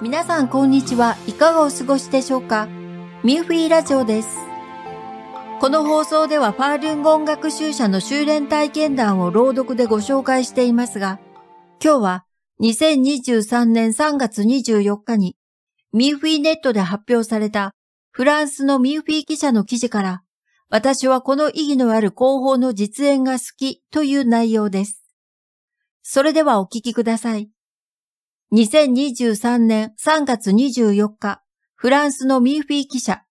皆さんこんにちは。いかがお過ごしでしょうか？ミューフィーラジオです。この放送ではファールンゴン学習者の修練体験談を朗読でご紹介していますが、今日は2023年3月24日にミューフィーネットで発表されたフランスのミューフィー記者の記事から私はこの意義のある広報の実演が好きという内容です。それではお聞きください。2023年3月24日、フランスのミーフィー記者。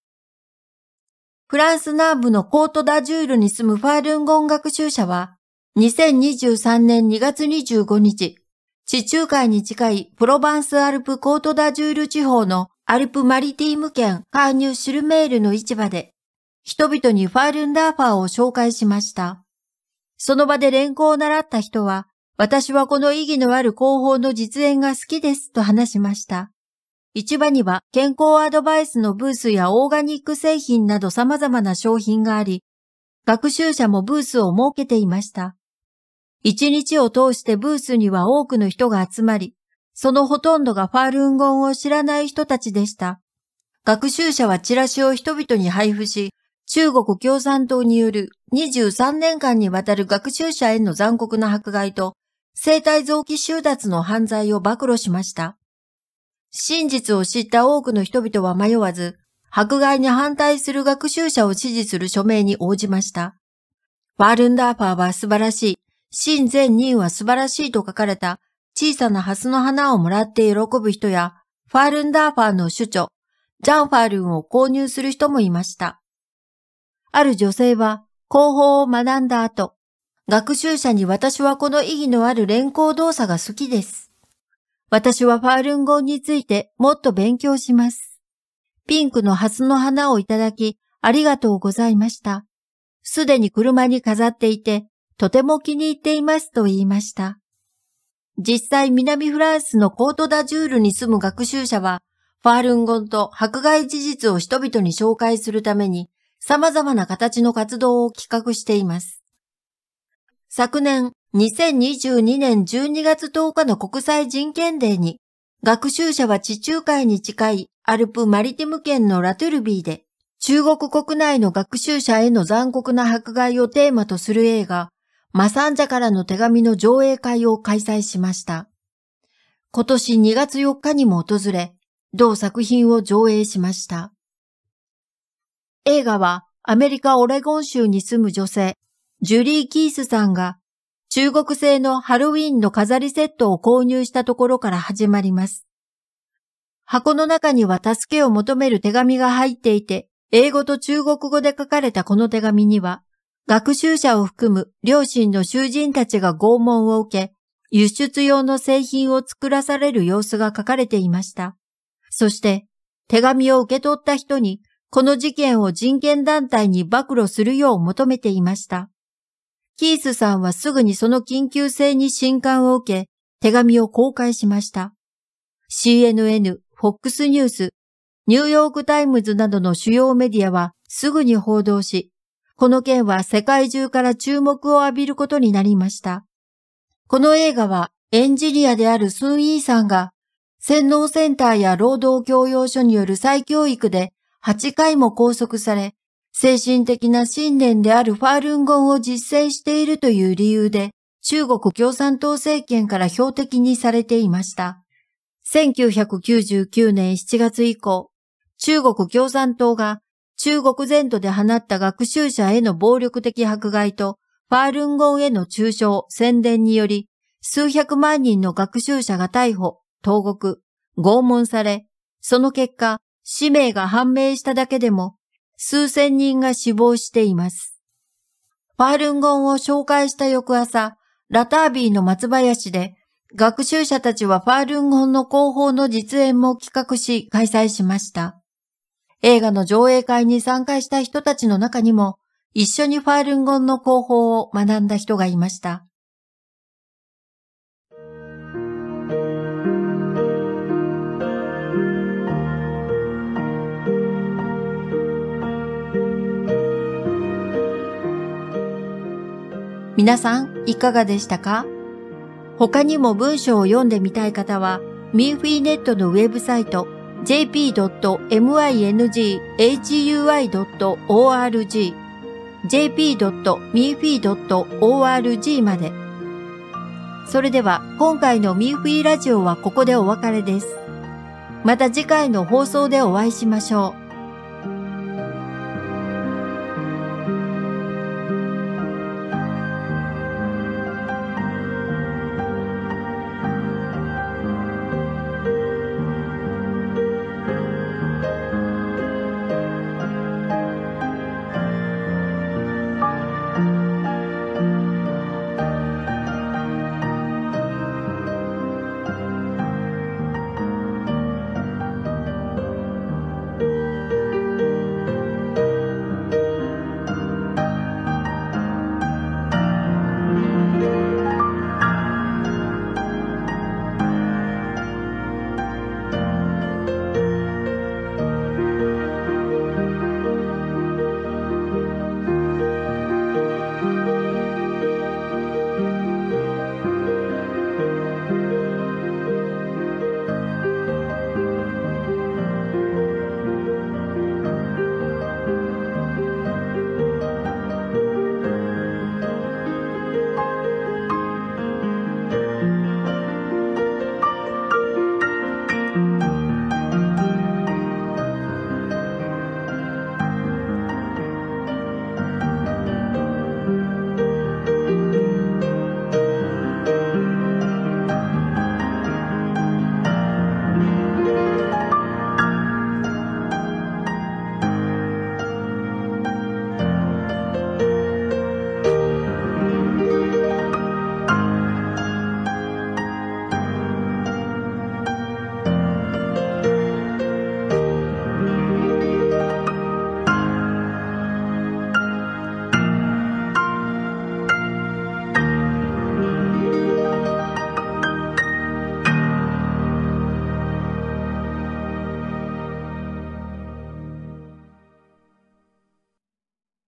フランス南部のコートダジュールに住むファールンゴン学習者は、2023年2月25日、地中海に近いプロバンスアルプコートダジュール地方のアルプマリティーム県カーニュ・シルメールの市場で、人々にファールンダーファーを紹介しました。その場で連行を習った人は、私はこの意義のある広報の実演が好きですと話しました。市場には健康アドバイスのブースやオーガニック製品など様々な商品があり、学習者もブースを設けていました。一日を通してブースには多くの人が集まり、そのほとんどがファールンゴンを知らない人たちでした。学習者はチラシを人々に配布し、中国共産党による23年間にわたる学習者への残酷な迫害と生体臓器収奪の犯罪を暴露しました。真実を知った多くの人々は迷わず、迫害に反対する学習者を支持する署名に応じました。ファールンダーファーは素晴らしい、真善人は素晴らしいと書かれた小さなハスの花をもらって喜ぶ人や、ファールンダーファーの主張、ジャンファールンを購入する人もいました。ある女性は、広報を学んだ後、学習者に私はこの意義のある連行動作が好きです。私はファールン語についてもっと勉強します。ピンクのハスの花をいただき、ありがとうございました。すでに車に飾っていて、とても気に入っていますと言いました。実際南フランスのコートダジュールに住む学習者は、ファールンゴンと迫害事実を人々に紹介するために、様々な形の活動を企画しています。昨年2022年12月10日の国際人権デーに、学習者は地中海に近いアルプマリティム県のラトゥルビーで、中国国内の学習者への残酷な迫害をテーマとする映画、マサンジャからの手紙の上映会を開催しました。今年2月4日にも訪れ、同作品を上映しました。映画はアメリカオレゴン州に住む女性、ジュリー・キースさんが中国製のハロウィンの飾りセットを購入したところから始まります。箱の中には助けを求める手紙が入っていて、英語と中国語で書かれたこの手紙には、学習者を含む両親の囚人たちが拷問を受け、輸出用の製品を作らされる様子が書かれていました。そして、手紙を受け取った人に、この事件を人権団体に暴露するよう求めていました。キースさんはすぐにその緊急性に震撼を受け、手紙を公開しました。CNN、FOX ニュース、ニューヨークタイムズなどの主要メディアはすぐに報道し、この件は世界中から注目を浴びることになりました。この映画はエンジニアであるスン・イーさんが洗脳センターや労働教養所による再教育で8回も拘束され、精神的な信念であるファールンゴンを実践しているという理由で、中国共産党政権から標的にされていました。1999年7月以降、中国共産党が中国全土で放った学習者への暴力的迫害とファールンゴンへの中傷、宣伝により、数百万人の学習者が逮捕、投獄、拷問され、その結果、使命が判明しただけでも数千人が死亡しています。ファールンゴンを紹介した翌朝、ラタービーの松林で、学習者たちはファールンゴンの広報の実演も企画し開催しました。映画の上映会に参加した人たちの中にも、一緒にファールンゴンの広報を学んだ人がいました。皆さん、いかがでしたか？他にも文章を読んでみたい方は、ミンフィーネットのウェブサイト jp.minghui.org jp.minfi.org まで。それでは今回のミンフィーラジオはここでお別れです。また次回の放送でお会いしましょう。